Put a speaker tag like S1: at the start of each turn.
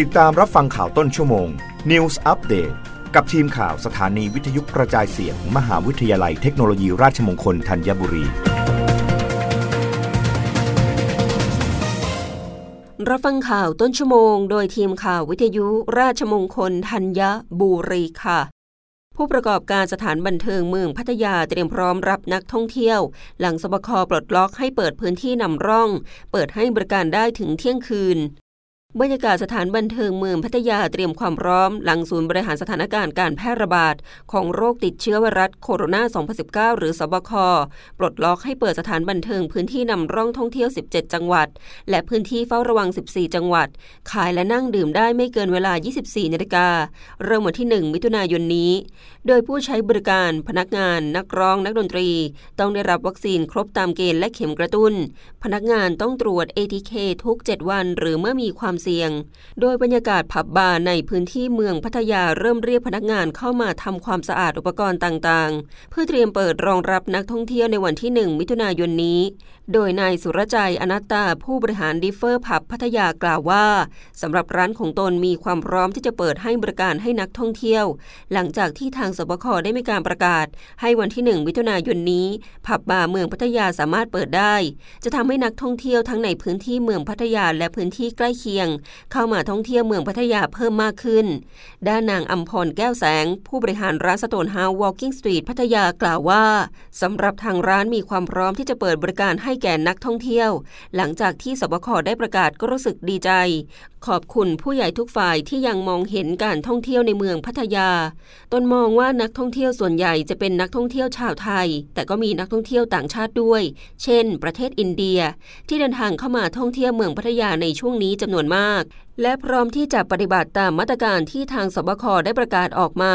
S1: ติดตามรับฟังข่าวต้นชั่วโมง News Update กับทีมข่าวสถานีวิทยุกระจายเสียงมมหาวิทยาลัยเทคโนโลยีราชมงคลธัญบุรี
S2: รับฟังข่าวต้นชั่วโมง โดยทีมข่าววิทยุราชมงคลธัญบุรีค่ะผู้ประกอบการสถานบันเทิงเมืองพัทยาเตรียมพร้อมรับนักท่องเที่ยว หลังสบคปลดล็อกให้เปิดพื้นที่นำร่อง เปิดให้บริการได้ถึงเที่ยงคืน บรรยากาศสถานบันเทิงเมืองพัทยาเตรียมความพร้อม หลังศูนย์บริหารสถานการณ์การแพร่ระบาด ของโรคติดเชื้อไวรัสโคโรนา 2019 หรือสบค ปลดล็อกให้เปิดสถานบันเทิงพื้นที่นำร่องท่องเที่ยว 17 จังหวัด และพื้นที่เฝ้าระวัง 14 จังหวัด ขายและนั่งดื่มได้ไม่เกินเวลา 24 นาฬิกา เริ่มวันที่ 1 มิถุนายนนี้ โดยผู้ใช้บริการ พนักงาน นักร้อง นักดนตรี ต้องได้รับวัคซีนครบตามเกณฑ์และเข็มกระตุ้น พนักงานต้องตรวจ ATK ทุก 7 วัน หรือเมื่อมีความเสี่ยง โดยบรรยากาศผับบาร์ในพื้นที่เมืองพัทยาเริ่มเรียกพนักงานเข้ามาทำความสะอาดอุปกรณ์ต่างๆ เพื่อเตรียมเปิดรองรับนักท่องเที่ยวในวันที่ 1 มิถุนายนนี้ โดยนายสุรจัยอนัตตาผู้บริหารดิฟเฟอร์ผับพัทยากล่าวว่าสำหรับร้านของตนมีความพร้อมที่จะเปิดให้บริการให้นักท่องเที่ยว หลังจากที่ทางสบคได้มีการประกาศ ให้วันที่ 1 มิถุนายนนี้ ผับบาร์เมืองพัทยาสามารถเปิดได้ จะทำให้นักท่องเที่ยวทั้งในพื้นที่เมืองพัทยาและพื้นที่ใกล้เคียง เข้ามาท่องเที่ยวเมืองพัทยาเพิ่มมากขึ้น ด้านนางอัมพรแก้วแสง ผู้บริหารร้านสโตนเฮาส์วอล์กิ้งสตรีทพัทยากล่าวว่าสำหรับทางร้านมีความพร้อมที่จะเปิดบริการให้แก่นักท่องเที่ยว หลังจากที่สบคได้ประกาศก็รู้สึกดีใจ ขอบคุณผู้ใหญ่ทุกฝ่ายที่ยังมองเห็นการท่องเที่ยวในเมืองพัทยา ตนมองว่านักท่องเที่ยวส่วนใหญ่จะเป็นนักท่องเที่ยวชาวไทย แต่ก็มีนักท่องเที่ยวต่างชาติด้วย เช่น ประเทศอินเดีย ที่เดินทางเข้ามาท่องเที่ยวเมืองพัทยาในช่วงนี้จำนวนมากและพร้อมที่จะปฏิบัติตามมาตรการที่ทางสบคได้ประกาศออกมา